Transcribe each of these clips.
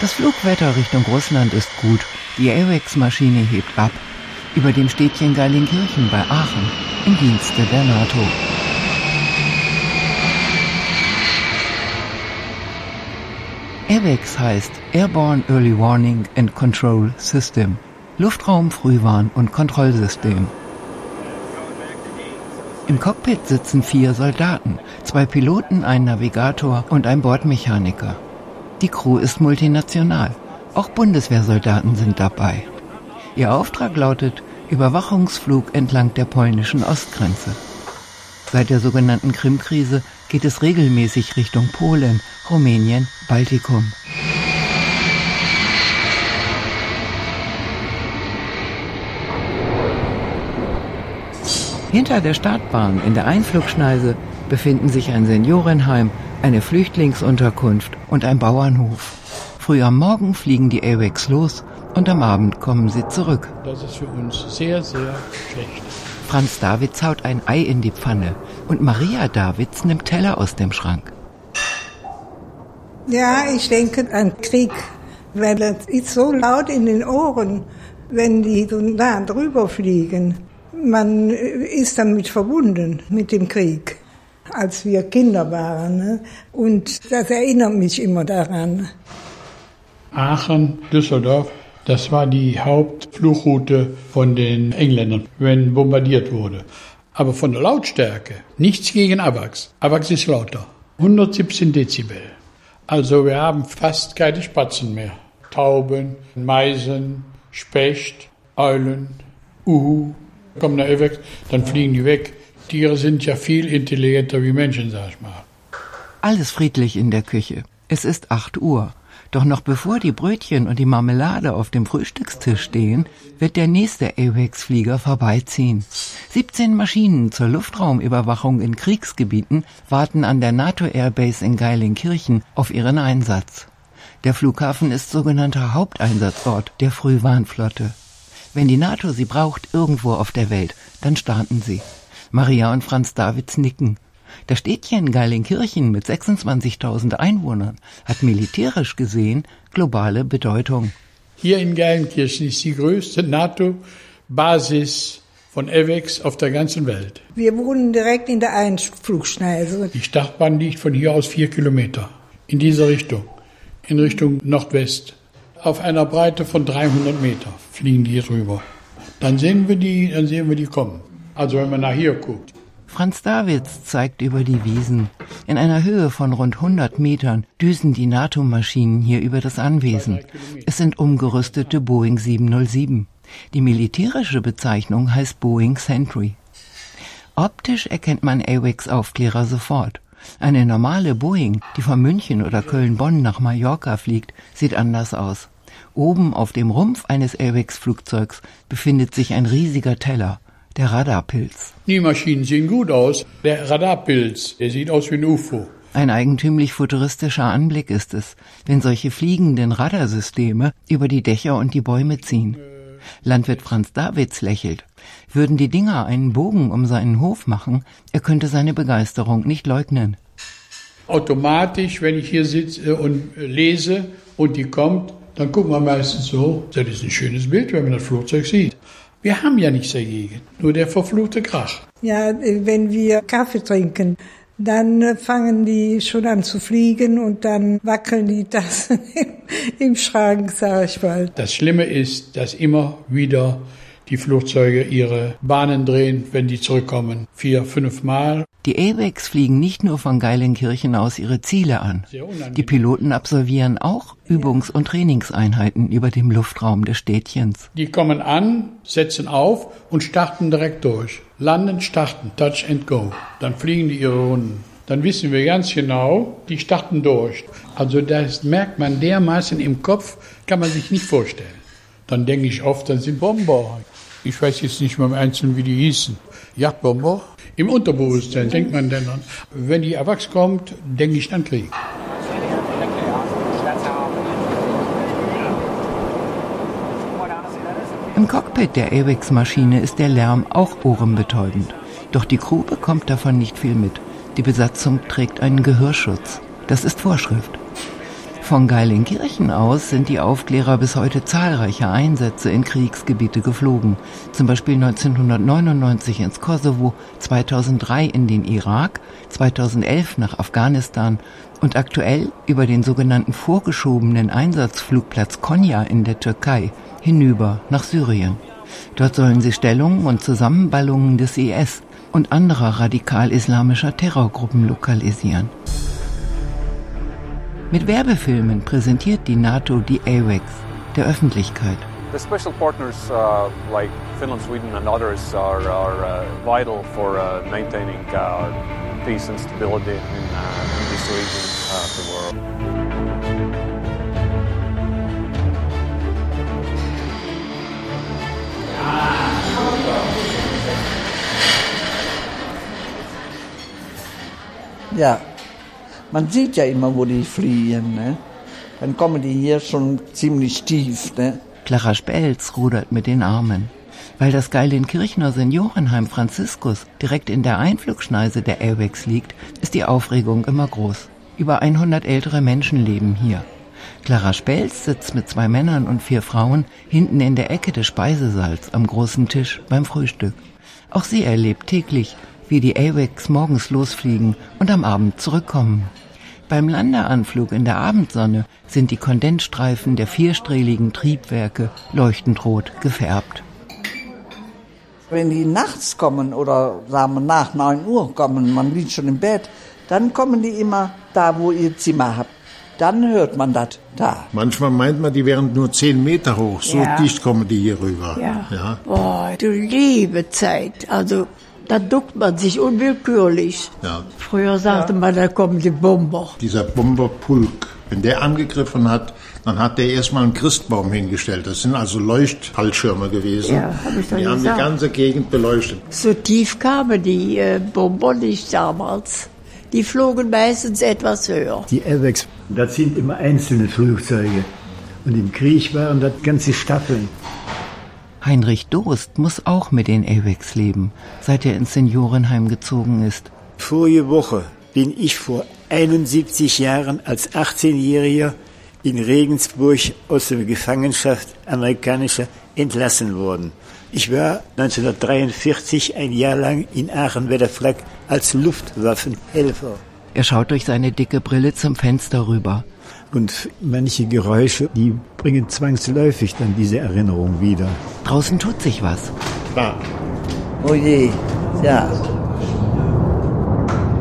Das Flugwetter Richtung Russland ist gut. Die AWACS-Maschine hebt ab. Über dem Städtchen Geilenkirchen bei Aachen im Dienste der NATO. AWACS heißt Airborne Early Warning and Control System. Luftraum Frühwarn- und Kontrollsystem. Im Cockpit sitzen vier Soldaten, zwei Piloten, ein Navigator und ein Bordmechaniker. Die Crew ist multinational. Auch Bundeswehrsoldaten sind dabei. Ihr Auftrag lautet Überwachungsflug entlang der polnischen Ostgrenze. Seit der sogenannten Krimkrise geht es regelmäßig Richtung Polen, Rumänien, Baltikum. Hinter der Startbahn in der Einflugschneise befinden sich ein Seniorenheim, eine Flüchtlingsunterkunft und ein Bauernhof. Früh am Morgen fliegen die AWACS los und am Abend kommen sie zurück. Das ist für uns sehr, sehr schlecht. Franz Davids haut ein Ei in die Pfanne und Maria Davids nimmt Teller aus dem Schrank. Ja, ich denke an Krieg, weil es ist so laut in den Ohren, wenn die so nah drüber fliegen. Man ist damit verbunden mit dem Krieg, als wir Kinder waren. Ne? Und das erinnert mich immer daran. Aachen, Düsseldorf, das war die Hauptfluchroute von den Engländern, wenn bombardiert wurde. Aber von der Lautstärke nichts gegen AVAX. AVAX ist lauter. 117 Dezibel. Also wir haben fast keine Spatzen mehr. Tauben, Meisen, Specht, Eulen, Uhu. Kommen der AVAX, dann fliegen die weg. Tiere sind ja viel intelligenter wie Menschen, sag ich mal. Alles friedlich in der Küche. Es ist 8 Uhr. Doch noch bevor die Brötchen und die Marmelade auf dem Frühstückstisch stehen, wird der nächste AWACS-Flieger vorbeiziehen. 17 Maschinen zur Luftraumüberwachung in Kriegsgebieten warten an der NATO-Airbase in Geilenkirchen auf ihren Einsatz. Der Flughafen ist sogenannter Haupteinsatzort der Frühwarnflotte. Wenn die NATO sie braucht irgendwo auf der Welt, dann starten sie. Maria und Franz Davids nicken. Das Städtchen Geilenkirchen mit 26.000 Einwohnern hat militärisch gesehen globale Bedeutung. Hier in Geilenkirchen ist die größte NATO-Basis von EVEX auf der ganzen Welt. Wir wohnen direkt in der Einflugschneise. Die Startbahn liegt von hier aus vier Kilometer in diese Richtung, in Richtung Nordwest. Auf einer Breite von 300 Meter fliegen die drüber. Dann sehen wir die, dann sehen wir die kommen. Also wenn man nach hier guckt. Franz Davids zeigt über die Wiesen. In einer Höhe von rund 100 Metern düsen die NATO-Maschinen hier über das Anwesen. Es sind umgerüstete Boeing 707. Die militärische Bezeichnung heißt Boeing Sentry. Optisch erkennt man AWACS-Aufklärer sofort. Eine normale Boeing, die von München oder Köln-Bonn nach Mallorca fliegt, sieht anders aus. Oben auf dem Rumpf eines AWACS-Flugzeugs befindet sich ein riesiger Teller der Radarpilz. Die Maschinen sehen gut aus. Der Radarpilz, der sieht aus wie ein UFO. Ein eigentümlich futuristischer Anblick ist es, wenn solche fliegenden Radarsysteme über die Dächer und die Bäume ziehen. Landwirt Franz Davids lächelt. Würden die Dinger einen Bogen um seinen Hof machen, er könnte seine Begeisterung nicht leugnen. Automatisch, wenn ich hier sitze und lese und die kommt, dann gucken wir meistens so, das ist ein schönes Bild, wenn man das Flugzeug sieht. Wir haben ja nichts dagegen, nur der verfluchte Krach. Ja, wenn wir Kaffee trinken, dann fangen die schon an zu fliegen und dann wackeln die Tassen im Schrank, sag ich mal. Das Schlimme ist, dass immer wieder die Flugzeuge ihre Bahnen drehen, wenn die zurückkommen. Vier, fünf Mal. Die AWACS fliegen nicht nur von Geilenkirchen aus ihre Ziele an. Die Piloten absolvieren auch Übungs- und Trainingseinheiten über dem Luftraum des Städtchens. Die kommen an, setzen auf und starten direkt durch. Landen, starten, touch and go. Dann fliegen die ihre Runden. Dann wissen wir ganz genau, die starten durch. Also das merkt man dermaßen im Kopf, kann man sich nicht vorstellen. Dann denke ich oft, dann sind Bomber. Ich weiß jetzt nicht mehr im Einzelnen, wie die hießen. Jagdbomber. Im Unterbewusstsein denkt man dann an. Wenn die Erwachs kommt, denke ich an Krieg. Im Cockpit der AWACS-Maschine ist der Lärm auch ohrenbetäubend. Doch die Crew bekommt davon nicht viel mit. Die Besatzung trägt einen Gehörschutz. Das ist Vorschrift. Von Geilenkirchen aus sind die Aufklärer bis heute zahlreiche Einsätze in Kriegsgebiete geflogen. Zum Beispiel 1999 ins Kosovo, 2003 in den Irak, 2011 nach Afghanistan und aktuell über den sogenannten vorgeschobenen Einsatzflugplatz Konya in der Türkei hinüber nach Syrien. Dort sollen sie Stellungen und Zusammenballungen des IS und anderer radikal-islamischer Terrorgruppen lokalisieren. Mit Werbefilmen präsentiert die NATO die AWACS der Öffentlichkeit. The special partners uh, like Finland, Sweden and others are, are uh, vital for uh, maintaining uh, peace and stability in, uh, in this region of the world. Ja, man sieht ja immer, wo die fliehen. Ne? Dann kommen die hier schon ziemlich tief. Ne? Clara Spelz rudert mit den Armen. Weil das Geilenkirchner Seniorenheim Franziskus direkt in der Einflugschneise der Airwags liegt, ist die Aufregung immer groß. Über 100 ältere Menschen leben hier. Clara Spelz sitzt mit zwei Männern und vier Frauen hinten in der Ecke des Speisesaals am großen Tisch beim Frühstück. Auch sie erlebt täglich, wie die AWACS morgens losfliegen und am Abend zurückkommen. Beim Landeanflug in der Abendsonne sind die Kondensstreifen der vierstrahligen Triebwerke leuchtend rot gefärbt. Wenn die nachts kommen oder sagen wir nach 9 Uhr kommen, man liegt schon im Bett, dann kommen die immer da, wo ihr Zimmer habt. Dann hört man das da. Manchmal meint man, die wären nur 10 Meter hoch. So Ja. dicht kommen die hier rüber. Ja. Ja. Boah, du liebe Zeit. Also, da duckt man sich unwillkürlich. Ja. Früher sagte man, da kommen die Bomber. Dieser Bomberpulk, wenn der angegriffen hat, dann hat der erstmal einen Christbaum hingestellt. Das sind also Leuchtfallschirme gewesen. Ja, hab ich doch die haben die gesagt. ganze Gegend beleuchtet. So tief kamen die äh, Bomber nicht damals. Die flogen meistens etwas höher. Die Airbags, das sind immer einzelne Flugzeuge. Und im Krieg waren das ganze Staffeln. Heinrich Dost muss auch mit den AWACS leben, seit er ins Seniorenheim gezogen ist. Vorige Woche bin ich vor 71 Jahren als 18-Jähriger in Regensburg aus der Gefangenschaft amerikanischer entlassen worden. Ich war 1943 ein Jahr lang in Aachen-Wetterflack als Luftwaffenhelfer. Er schaut durch seine dicke Brille zum Fenster rüber. Und manche Geräusche, die bringen zwangsläufig dann diese Erinnerung wieder. Draußen tut sich was. Da. Oh je, ja.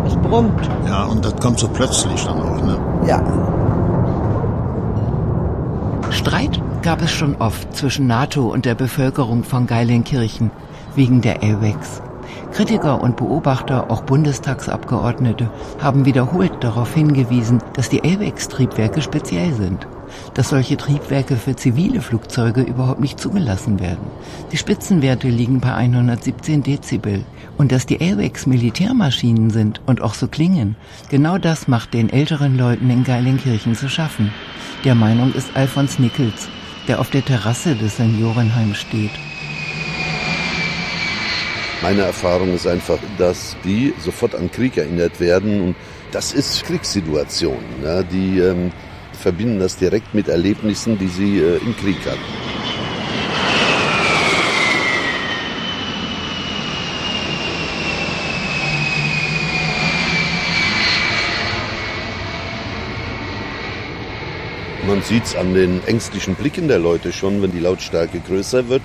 Es brummt. Ja, und das kommt so plötzlich dann auch. Ne? Ja. Streit gab es schon oft zwischen NATO und der Bevölkerung von Geilenkirchen wegen der AWACS. Kritiker und Beobachter, auch Bundestagsabgeordnete, haben wiederholt darauf hingewiesen, dass die AWACS-Triebwerke speziell sind. Dass solche Triebwerke für zivile Flugzeuge überhaupt nicht zugelassen werden. Die Spitzenwerte liegen bei 117 Dezibel. Und dass die AWACS Militärmaschinen sind und auch so klingen, genau das macht den älteren Leuten in Geilenkirchen zu schaffen. Der Meinung ist Alfons Nickels, der auf der Terrasse des Seniorenheims steht. Meine Erfahrung ist einfach, dass die sofort an Krieg erinnert werden und das ist Kriegssituation. Ja, die ähm, verbinden das direkt mit Erlebnissen, die sie äh, im Krieg hatten. Man sieht's an den ängstlichen Blicken der Leute schon, wenn die Lautstärke größer wird.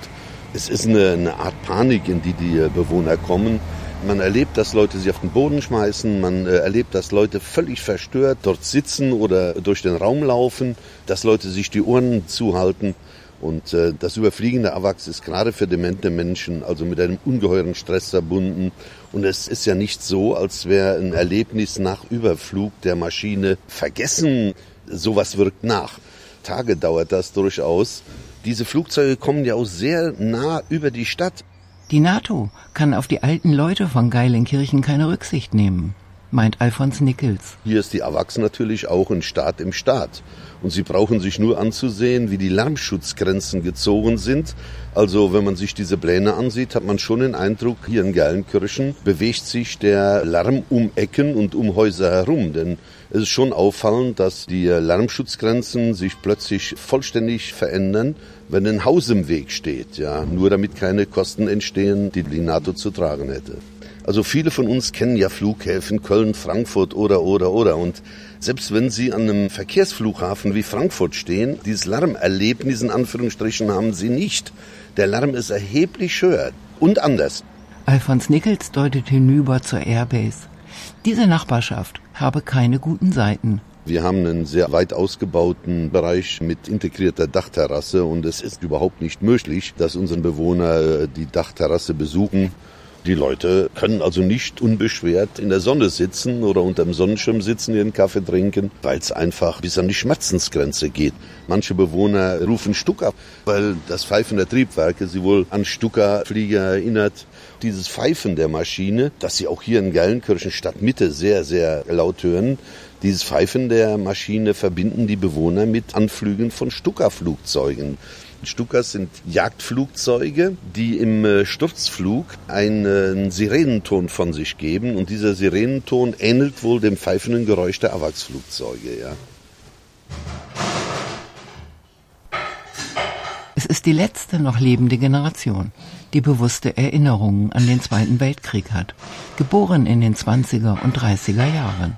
Es ist eine, eine Art Panik, in die die äh, Bewohner kommen. Man erlebt, dass Leute sich auf den Boden schmeißen. Man äh, erlebt, dass Leute völlig verstört dort sitzen oder durch den Raum laufen, dass Leute sich die Ohren zuhalten. Und äh, das Überfliegen der ist gerade für demente Menschen also mit einem ungeheuren Stress verbunden. Und es ist ja nicht so, als wäre ein Erlebnis nach Überflug der Maschine vergessen. Sowas wirkt nach. Tage dauert das durchaus. Diese Flugzeuge kommen ja auch sehr nah über die Stadt. Die NATO kann auf die alten Leute von Geilenkirchen keine Rücksicht nehmen. meint Alfons Nickels. Hier ist die AWACS natürlich auch ein Staat im Staat. Und Sie brauchen sich nur anzusehen, wie die Lärmschutzgrenzen gezogen sind. Also wenn man sich diese Pläne ansieht, hat man schon den Eindruck, hier in Gerlenkirchen bewegt sich der Lärm um Ecken und um Häuser herum. Denn es ist schon auffallend, dass die Lärmschutzgrenzen sich plötzlich vollständig verändern, wenn ein Haus im Weg steht. Ja, nur damit keine Kosten entstehen, die die NATO zu tragen hätte. Also viele von uns kennen ja Flughäfen Köln, Frankfurt oder oder oder und selbst wenn Sie an einem Verkehrsflughafen wie Frankfurt stehen, dieses Lärmerlebnis in Anführungsstrichen haben Sie nicht. Der Lärm ist erheblich höher und anders. Alfons Nickels deutet hinüber zur Airbase. Diese Nachbarschaft habe keine guten Seiten. Wir haben einen sehr weit ausgebauten Bereich mit integrierter Dachterrasse und es ist überhaupt nicht möglich, dass unsere Bewohner äh, die Dachterrasse besuchen die Leute können also nicht unbeschwert in der Sonne sitzen oder unterm Sonnenschirm sitzen, ihren Kaffee trinken, weil es einfach bis an die Schmerzensgrenze geht. Manche Bewohner rufen Stucker, weil das Pfeifen der Triebwerke sie wohl an Stuckerflieger erinnert. Dieses Pfeifen der Maschine, das sie auch hier in Gellenkirchen Stadtmitte sehr, sehr laut hören, dieses Pfeifen der Maschine verbinden die Bewohner mit Anflügen von Stuckerflugzeugen. Stukas sind Jagdflugzeuge, die im äh, Sturzflug einen Sirenenton von sich geben und dieser Sirenenton ähnelt wohl dem pfeifenden Geräusch der AWACS-Flugzeuge. Ja. Es ist die letzte noch lebende Generation, die bewusste Erinnerungen an den Zweiten Weltkrieg hat, geboren in den 20er und 30er Jahren.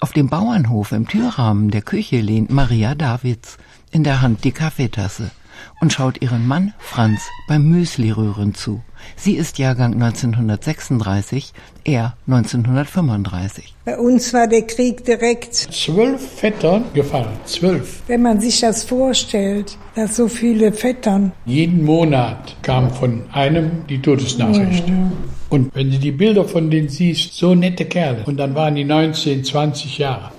Auf dem Bauernhof im Türrahmen der Küche lehnt Maria Davids, in der Hand die Kaffeetasse und schaut ihren Mann Franz beim Müslirühren zu. Sie ist Jahrgang 1936, er 1935. Bei uns war der Krieg direkt. Zwölf Vettern gefallen, zwölf. Wenn man sich das vorstellt, dass so viele Vettern. Jeden Monat kam von einem die Todesnachricht. Mhm. Und wenn du die Bilder von denen siehst, so nette Kerle. Und dann waren die 19, 20 Jahre.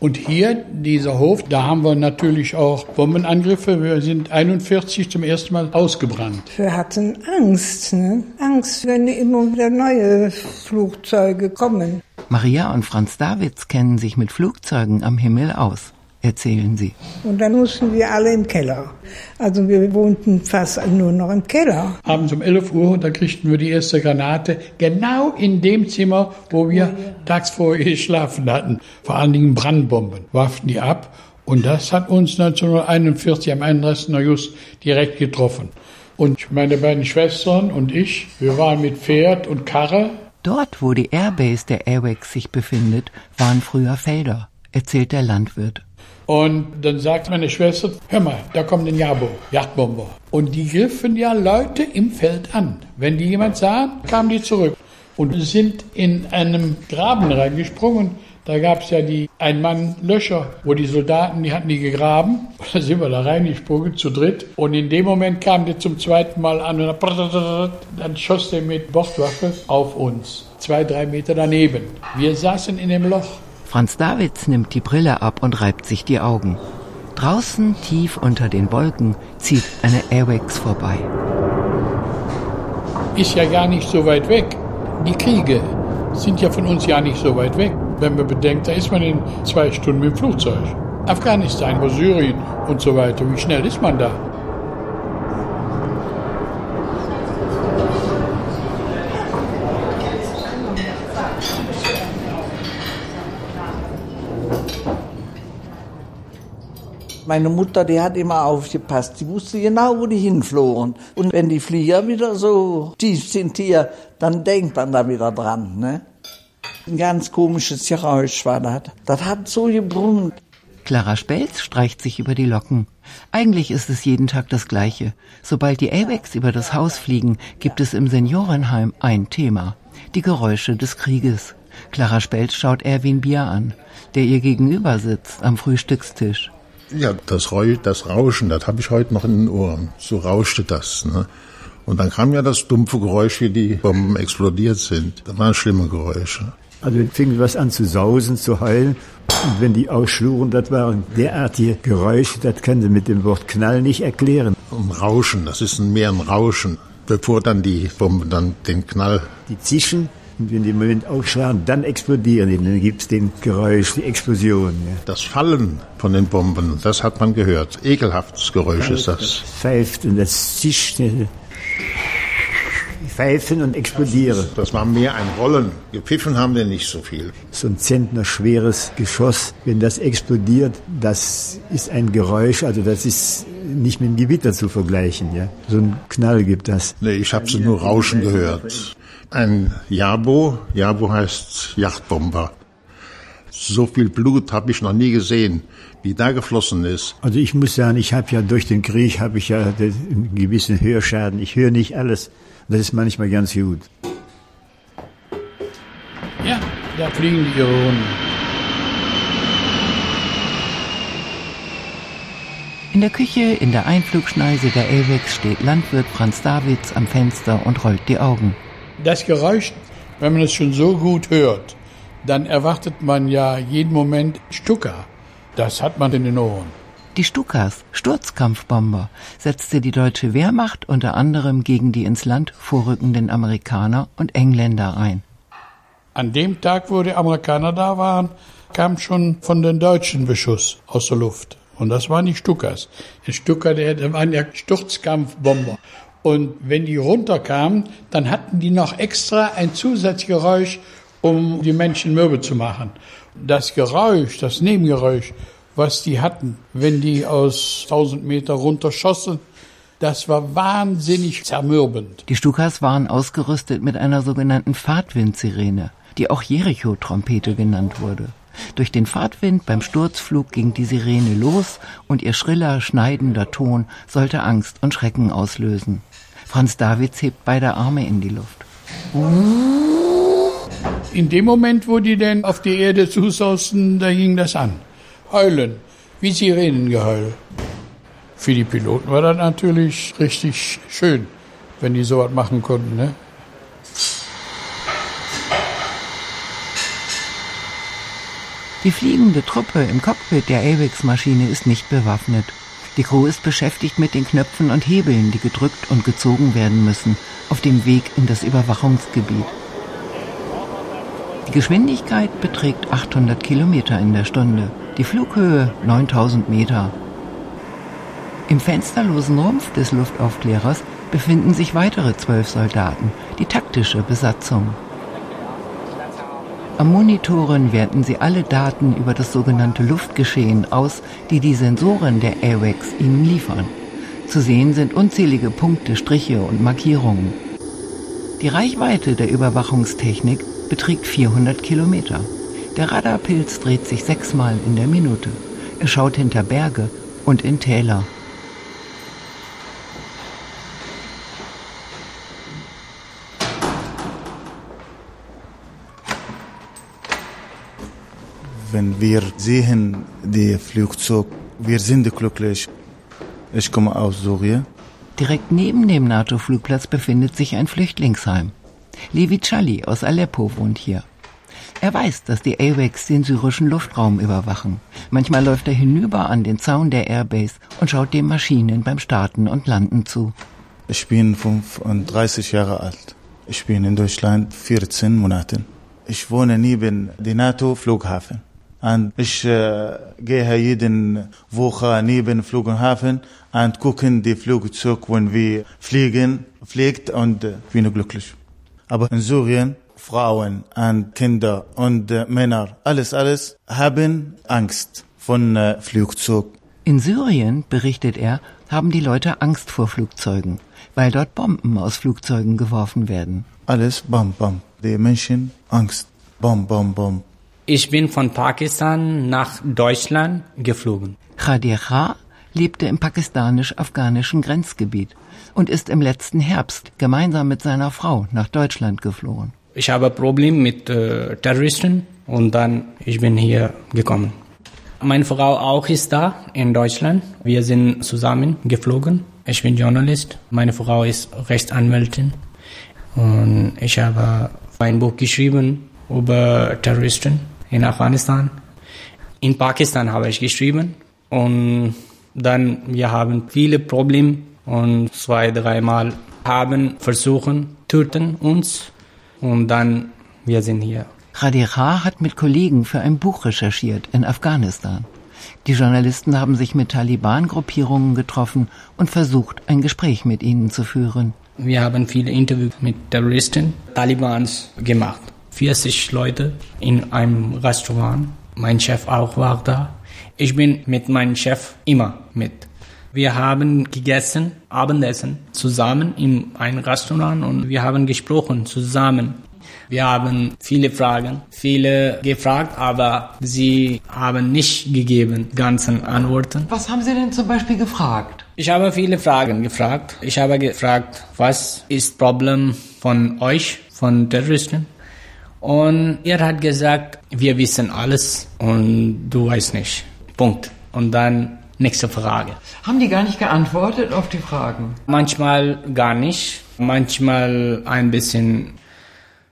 Und hier, dieser Hof, da haben wir natürlich auch Bombenangriffe. Wir sind 41 zum ersten Mal ausgebrannt. Wir hatten Angst, ne? Angst, wenn immer wieder neue Flugzeuge kommen. Maria und Franz Davids kennen sich mit Flugzeugen am Himmel aus erzählen Sie. Und dann mussten wir alle im Keller. Also wir wohnten fast nur noch im Keller. Abends um 11 Uhr, da kriegten wir die erste Granate, genau in dem Zimmer, wo wir ja, ja. tags vorher geschlafen hatten. Vor allen Dingen Brandbomben, warfen die ab. Und das hat uns 1941 am 31. August direkt getroffen. Und meine beiden Schwestern und ich, wir waren mit Pferd und Karre. Dort, wo die Airbase der Airwax sich befindet, waren früher Felder, erzählt der Landwirt. Und dann sagt meine Schwester, hör mal, da kommt ein Jabo, Yachtbomber. Und die griffen ja Leute im Feld an. Wenn die jemand sahen, kamen die zurück und sind in einem Graben reingesprungen. Da gab es ja die Ein-Mann-Löcher, wo die Soldaten, die hatten die gegraben. Da sind wir da reingesprungen, zu dritt. Und in dem Moment kam der zum zweiten Mal an und dann schoss der mit Bordwaffe auf uns. Zwei, drei Meter daneben. Wir saßen in dem Loch. Franz Davids nimmt die Brille ab und reibt sich die Augen. Draußen, tief unter den Wolken, zieht eine Airwax vorbei. Ist ja gar nicht so weit weg. Die Kriege sind ja von uns ja nicht so weit weg. Wenn man bedenkt, da ist man in zwei Stunden mit dem Flugzeug. Afghanistan, Syrien und so weiter. Wie schnell ist man da? Meine Mutter, die hat immer aufgepasst. Die wusste genau, wo die hinflogen. Und wenn die Flieger wieder so tief sind hier, dann denkt man da wieder dran. Ne? Ein ganz komisches Geräusch war das. Das hat so gebrummt. Clara Spelz streicht sich über die Locken. Eigentlich ist es jeden Tag das Gleiche. Sobald die AWACS über das Haus fliegen, gibt es im Seniorenheim ein Thema. Die Geräusche des Krieges. Clara Spelz schaut Erwin Bier an, der ihr gegenüber sitzt am Frühstückstisch. Ja, das, Reu das Rauschen, das habe ich heute noch in den Ohren. So rauschte das. Ne? Und dann kam ja das dumpfe Geräusch, wie die Bomben explodiert sind. Das waren schlimme Geräusche. Also fing was an zu sausen, zu heulen. Und wenn die ausschluren, das waren derartige Geräusche, das kann sie mit dem Wort Knall nicht erklären. Um Rauschen, das ist mehr ein Rauschen, bevor dann die Bombe dann den Knall. Die Zischen Und wenn die Moment aufschlagen, dann explodieren die. Dann gibt's den Geräusch, die Explosion. Ja. Das Fallen von den Bomben, das hat man gehört. Ekelhaftes Geräusch ist das. Pfeift und das zischt. Pfeifen und explodieren. Das war mehr ein Rollen. Gepfiffen haben wir nicht so viel. So ein Zentner schweres Geschoss, wenn das explodiert, das ist ein Geräusch, also das ist nicht mit dem Gewitter zu vergleichen. Ja. So ein Knall gibt das. Nee, ich habe sie nur rauschen gehört. Ein Jabo, Jabo heißt Yachtbomber. So viel Blut habe ich noch nie gesehen, wie da geflossen ist. Also ich muss sagen, ich habe ja durch den Krieg habe ich ja einen gewissen Hörschaden. Ich höre nicht alles. Das ist manchmal ganz gut. Ja, da fliegen die Ionen. In der Küche in der Einflugschneise der AWACS steht Landwirt Franz Davids am Fenster und rollt die Augen. Das Geräusch, wenn man es schon so gut hört, dann erwartet man ja jeden Moment Stuka. Das hat man in den Ohren. Die Stukas, Sturzkampfbomber, setzte die deutsche Wehrmacht unter anderem gegen die ins Land vorrückenden Amerikaner und Engländer ein. An dem Tag, wo die Amerikaner da waren, kam schon von den Deutschen Beschuss aus der Luft. Und das waren die Stukas. Die Stuka, der- das waren ja Sturzkampfbomber. Und wenn die runterkamen, dann hatten die noch extra ein Zusatzgeräusch, um die Menschen mürbe zu machen. Das Geräusch, das Nebengeräusch, was die hatten, wenn die aus 1000 Meter runterschossen, das war wahnsinnig zermürbend. Die Stukas waren ausgerüstet mit einer sogenannten Fahrtwindsirene, die auch Jericho-Trompete genannt wurde. Durch den Fahrtwind beim Sturzflug ging die Sirene los und ihr schriller, schneidender Ton sollte Angst und Schrecken auslösen. Franz Davids hebt beide Arme in die Luft. In dem Moment, wo die denn auf die Erde zusausten, da ging das an. Heulen, wie Sirenengeheul. Für die Piloten war das natürlich richtig schön, wenn die sowas machen konnten. Ne? Die fliegende Truppe im Cockpit der AWACS-Maschine ist nicht bewaffnet. Die Crew ist beschäftigt mit den Knöpfen und Hebeln, die gedrückt und gezogen werden müssen, auf dem Weg in das Überwachungsgebiet. Die Geschwindigkeit beträgt 800 Kilometer in der Stunde, die Flughöhe 9000 Meter. Im fensterlosen Rumpf des Luftaufklärers befinden sich weitere zwölf Soldaten, die taktische Besatzung. Am Monitoren werten sie alle Daten über das sogenannte Luftgeschehen aus, die die Sensoren der AWACS ihnen liefern. Zu sehen sind unzählige Punkte, Striche und Markierungen. Die Reichweite der Überwachungstechnik beträgt 400 Kilometer. Der Radarpilz dreht sich sechsmal in der Minute. Er schaut hinter Berge und in Täler. Wenn wir sehen die Flugzeug, wir sind glücklich. Ich komme aus Syrien. Direkt neben dem NATO-Flugplatz befindet sich ein Flüchtlingsheim. Levi Chali aus Aleppo wohnt hier. Er weiß, dass die AWACS den syrischen Luftraum überwachen. Manchmal läuft er hinüber an den Zaun der Airbase und schaut den Maschinen beim Starten und Landen zu. Ich bin 35 Jahre alt. Ich bin in Deutschland 14 Monate. Ich wohne neben dem NATO-Flughafen. Und ich äh, gehe jeden Woche neben Flughafen und gucken die Flugzeug, wenn wir fliegen, fliegt und äh, bin glücklich. Aber in Syrien, Frauen und Kinder und äh, Männer, alles, alles haben Angst von äh, Flugzeug. In Syrien, berichtet er, haben die Leute Angst vor Flugzeugen, weil dort Bomben aus Flugzeugen geworfen werden. Alles bam, bam. Die Menschen Angst. Bam, bam, bam. Ich bin von Pakistan nach Deutschland geflogen. Khadir Kha lebte im pakistanisch-afghanischen Grenzgebiet und ist im letzten Herbst gemeinsam mit seiner Frau nach Deutschland geflohen. Ich habe Probleme mit äh, Terroristen und dann ich bin hier gekommen. Meine Frau auch ist da in Deutschland. Wir sind zusammen geflogen. Ich bin Journalist. Meine Frau ist Rechtsanwältin und ich habe ein Buch geschrieben über Terroristen in Afghanistan. In Pakistan habe ich geschrieben und dann wir haben viele Probleme und zwei, dreimal haben versuchen, töten uns und dann wir sind hier. Radikha hat mit Kollegen für ein Buch recherchiert in Afghanistan. Die Journalisten haben sich mit Taliban-Gruppierungen getroffen und versucht, ein Gespräch mit ihnen zu führen. Wir haben viele Interviews mit Terroristen, Talibans gemacht. 40 Leute in einem Restaurant. Mein Chef auch war da. Ich bin mit meinem Chef immer mit. Wir haben gegessen, Abendessen zusammen in einem Restaurant und wir haben gesprochen zusammen. Wir haben viele Fragen, viele gefragt, aber sie haben nicht gegeben ganzen Antworten. Was haben Sie denn zum Beispiel gefragt? Ich habe viele Fragen gefragt. Ich habe gefragt, was ist Problem von euch, von Terroristen? Und er hat gesagt, wir wissen alles und du weißt nicht. Punkt. Und dann nächste Frage. Haben die gar nicht geantwortet auf die Fragen? Manchmal gar nicht, manchmal ein bisschen.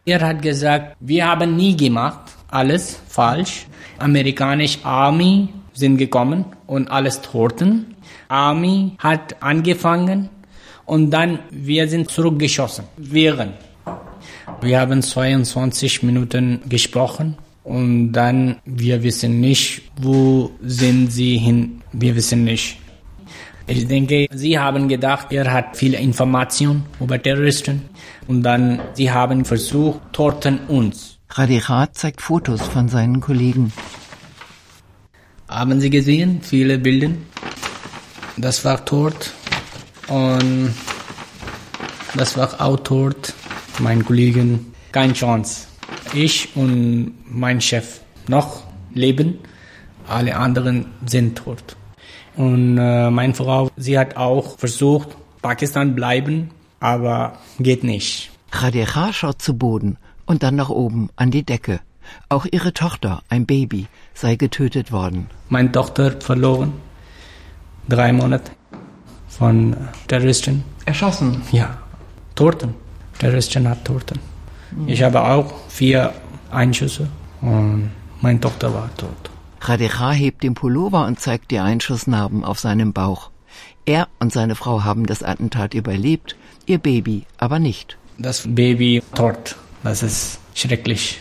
Er hat gesagt, wir haben nie gemacht, alles falsch. Amerikanische Army sind gekommen und alles toten. Army hat angefangen und dann wir sind zurückgeschossen. Während. Wir haben 22 Minuten gesprochen und dann wir wissen nicht, wo sind sie hin. Wir wissen nicht. Ich denke, sie haben gedacht, er hat viele Informationen über Terroristen und dann sie haben versucht, torten uns. Radikhat zeigt Fotos von seinen Kollegen. Haben Sie gesehen? Viele Bilder. Das war tot und das war auch tot. Mein Kollegen, keine Chance. Ich und mein Chef noch leben, alle anderen sind tot. Und äh, meine Frau, sie hat auch versucht, Pakistan bleiben, aber geht nicht. Radikha schaut zu Boden und dann nach oben an die Decke. Auch ihre Tochter, ein Baby, sei getötet worden. Meine Tochter verloren, drei Monate von Terroristen. Erschossen? Ja, Toten. Terroristen hat Toten. Ich habe auch vier Einschüsse und meine Tochter war tot. Radikha hebt den Pullover und zeigt die Einschussnarben auf seinem Bauch. Er und seine Frau haben das Attentat überlebt, ihr Baby aber nicht. Das Baby tot. Das ist schrecklich.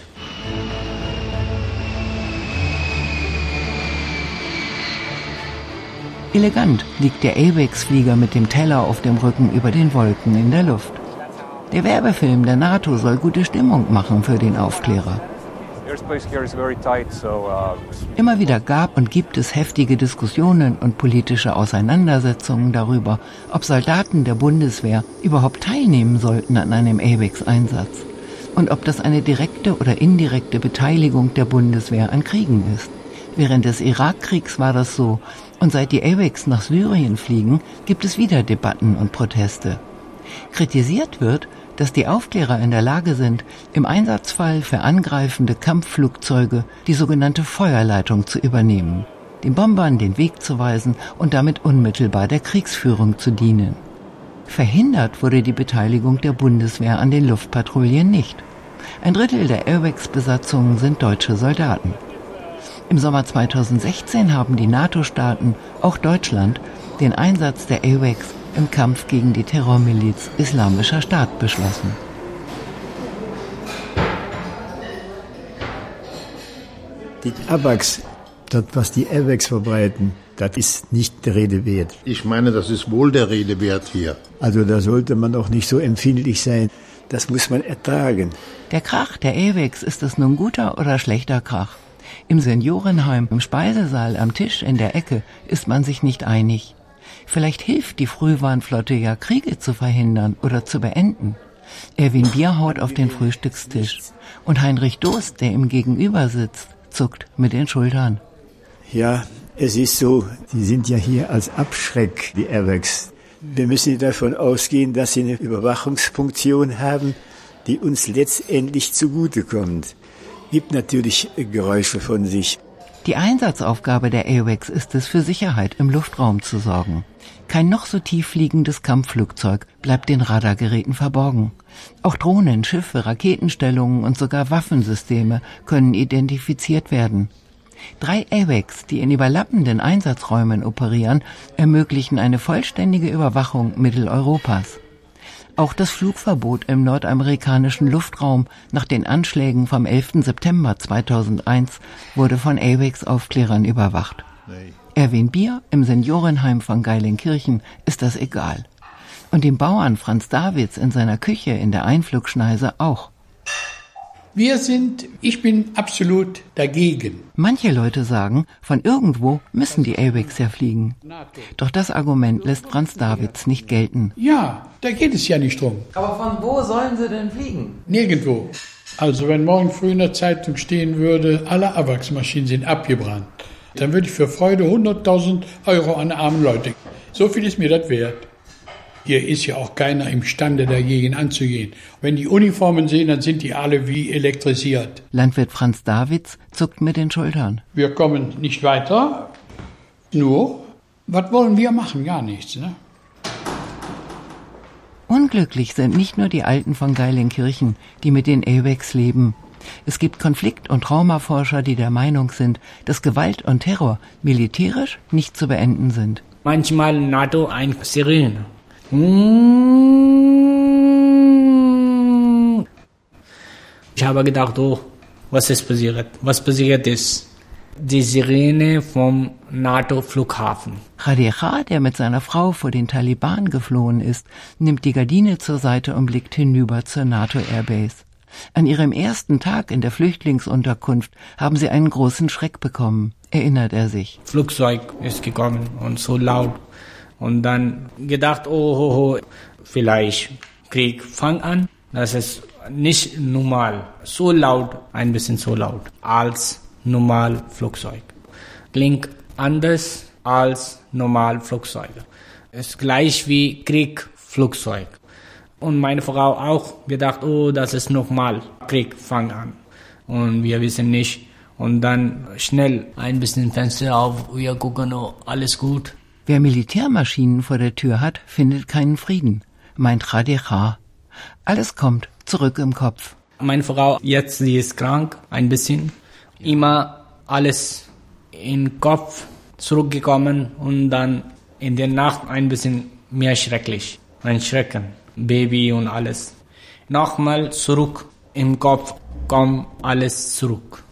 Elegant liegt der AWACS-Flieger mit dem Teller auf dem Rücken über den Wolken in der Luft. Der Werbefilm der NATO soll gute Stimmung machen für den Aufklärer. Immer wieder gab und gibt es heftige Diskussionen und politische Auseinandersetzungen darüber, ob Soldaten der Bundeswehr überhaupt teilnehmen sollten an einem AWACS-Einsatz und ob das eine direkte oder indirekte Beteiligung der Bundeswehr an Kriegen ist. Während des Irakkriegs war das so und seit die AWACS nach Syrien fliegen, gibt es wieder Debatten und Proteste. Kritisiert wird, dass die Aufklärer in der Lage sind, im Einsatzfall für angreifende Kampfflugzeuge die sogenannte Feuerleitung zu übernehmen, den Bombern den Weg zu weisen und damit unmittelbar der Kriegsführung zu dienen. Verhindert wurde die Beteiligung der Bundeswehr an den Luftpatrouillen nicht. Ein Drittel der Airwax-Besatzungen sind deutsche Soldaten. Im Sommer 2016 haben die NATO-Staaten, auch Deutschland, den Einsatz der AWACS im Kampf gegen die Terrormiliz Islamischer Staat beschlossen. Die AWACS, das was die AWACS verbreiten, das ist nicht der Rede wert. Ich meine, das ist wohl der Rede wert hier. Also da sollte man auch nicht so empfindlich sein. Das muss man ertragen. Der Krach der AWACS, ist es nun guter oder schlechter Krach? Im Seniorenheim, im Speisesaal, am Tisch, in der Ecke ist man sich nicht einig. Vielleicht hilft die Frühwarnflotte ja, Kriege zu verhindern oder zu beenden. Erwin Bierhaut auf den Frühstückstisch und Heinrich Dost, der ihm gegenüber sitzt, zuckt mit den Schultern. Ja, es ist so, sie sind ja hier als Abschreck, die Airbags. Wir müssen davon ausgehen, dass sie eine Überwachungsfunktion haben, die uns letztendlich zugutekommt. Gibt natürlich Geräusche von sich. Die Einsatzaufgabe der AWACS ist es, für Sicherheit im Luftraum zu sorgen. Kein noch so tief fliegendes Kampfflugzeug bleibt den Radargeräten verborgen. Auch Drohnen, Schiffe, Raketenstellungen und sogar Waffensysteme können identifiziert werden. Drei AWACS, die in überlappenden Einsatzräumen operieren, ermöglichen eine vollständige Überwachung Mitteleuropas. Auch das Flugverbot im nordamerikanischen Luftraum nach den Anschlägen vom 11. September 2001 wurde von AWACS Aufklärern überwacht. Erwin Bier im Seniorenheim von Geilenkirchen ist das egal. Und dem Bauern Franz Davids in seiner Küche in der Einflugschneise auch. Wir sind, ich bin absolut dagegen. Manche Leute sagen, von irgendwo müssen die AWACS ja fliegen. Doch das Argument lässt Franz Davids nicht gelten. Ja, da geht es ja nicht drum. Aber von wo sollen sie denn fliegen? Nirgendwo. Also wenn morgen früh in der Zeitung stehen würde, alle AWACS-Maschinen sind abgebrannt, dann würde ich für Freude 100.000 Euro an armen Leute. So viel ist mir das wert. Hier ist ja auch keiner imstande, dagegen anzugehen. Wenn die Uniformen sehen, dann sind die alle wie elektrisiert. Landwirt Franz Davids zuckt mit den Schultern. Wir kommen nicht weiter. Nur, was wollen wir machen? Gar nichts. Ne? Unglücklich sind nicht nur die Alten von Geilenkirchen, die mit den AWACS leben. Es gibt Konflikt- und Traumaforscher, die der Meinung sind, dass Gewalt und Terror militärisch nicht zu beenden sind. Manchmal NATO ein Sirene. Ich habe gedacht, oh, was ist passiert? Was passiert ist? Die Sirene vom NATO-Flughafen. Radecha, der mit seiner Frau vor den Taliban geflohen ist, nimmt die Gardine zur Seite und blickt hinüber zur NATO-Airbase. An ihrem ersten Tag in der Flüchtlingsunterkunft haben sie einen großen Schreck bekommen, erinnert er sich. Flugzeug ist gekommen und so laut. Und dann gedacht, oh, oh, oh vielleicht Krieg fang an. Das ist nicht normal. So laut, ein bisschen so laut als normal Flugzeug. Klingt anders als normal Flugzeug. Ist gleich wie Kriegflugzeug. Und meine Frau auch gedacht, oh, das ist nochmal Krieg, fang an. Und wir wissen nicht. Und dann schnell ein bisschen Fenster auf, wir gucken, oh, alles gut. Wer Militärmaschinen vor der Tür hat, findet keinen Frieden, meint Radecha. Alles kommt zurück im Kopf. Meine Frau, jetzt sie ist krank, ein bisschen. Immer alles in Kopf zurückgekommen und dann in der Nacht ein bisschen mehr schrecklich. Ein Schrecken. Baby und alles. Nochmal zurück im Kopf, komm alles zurück.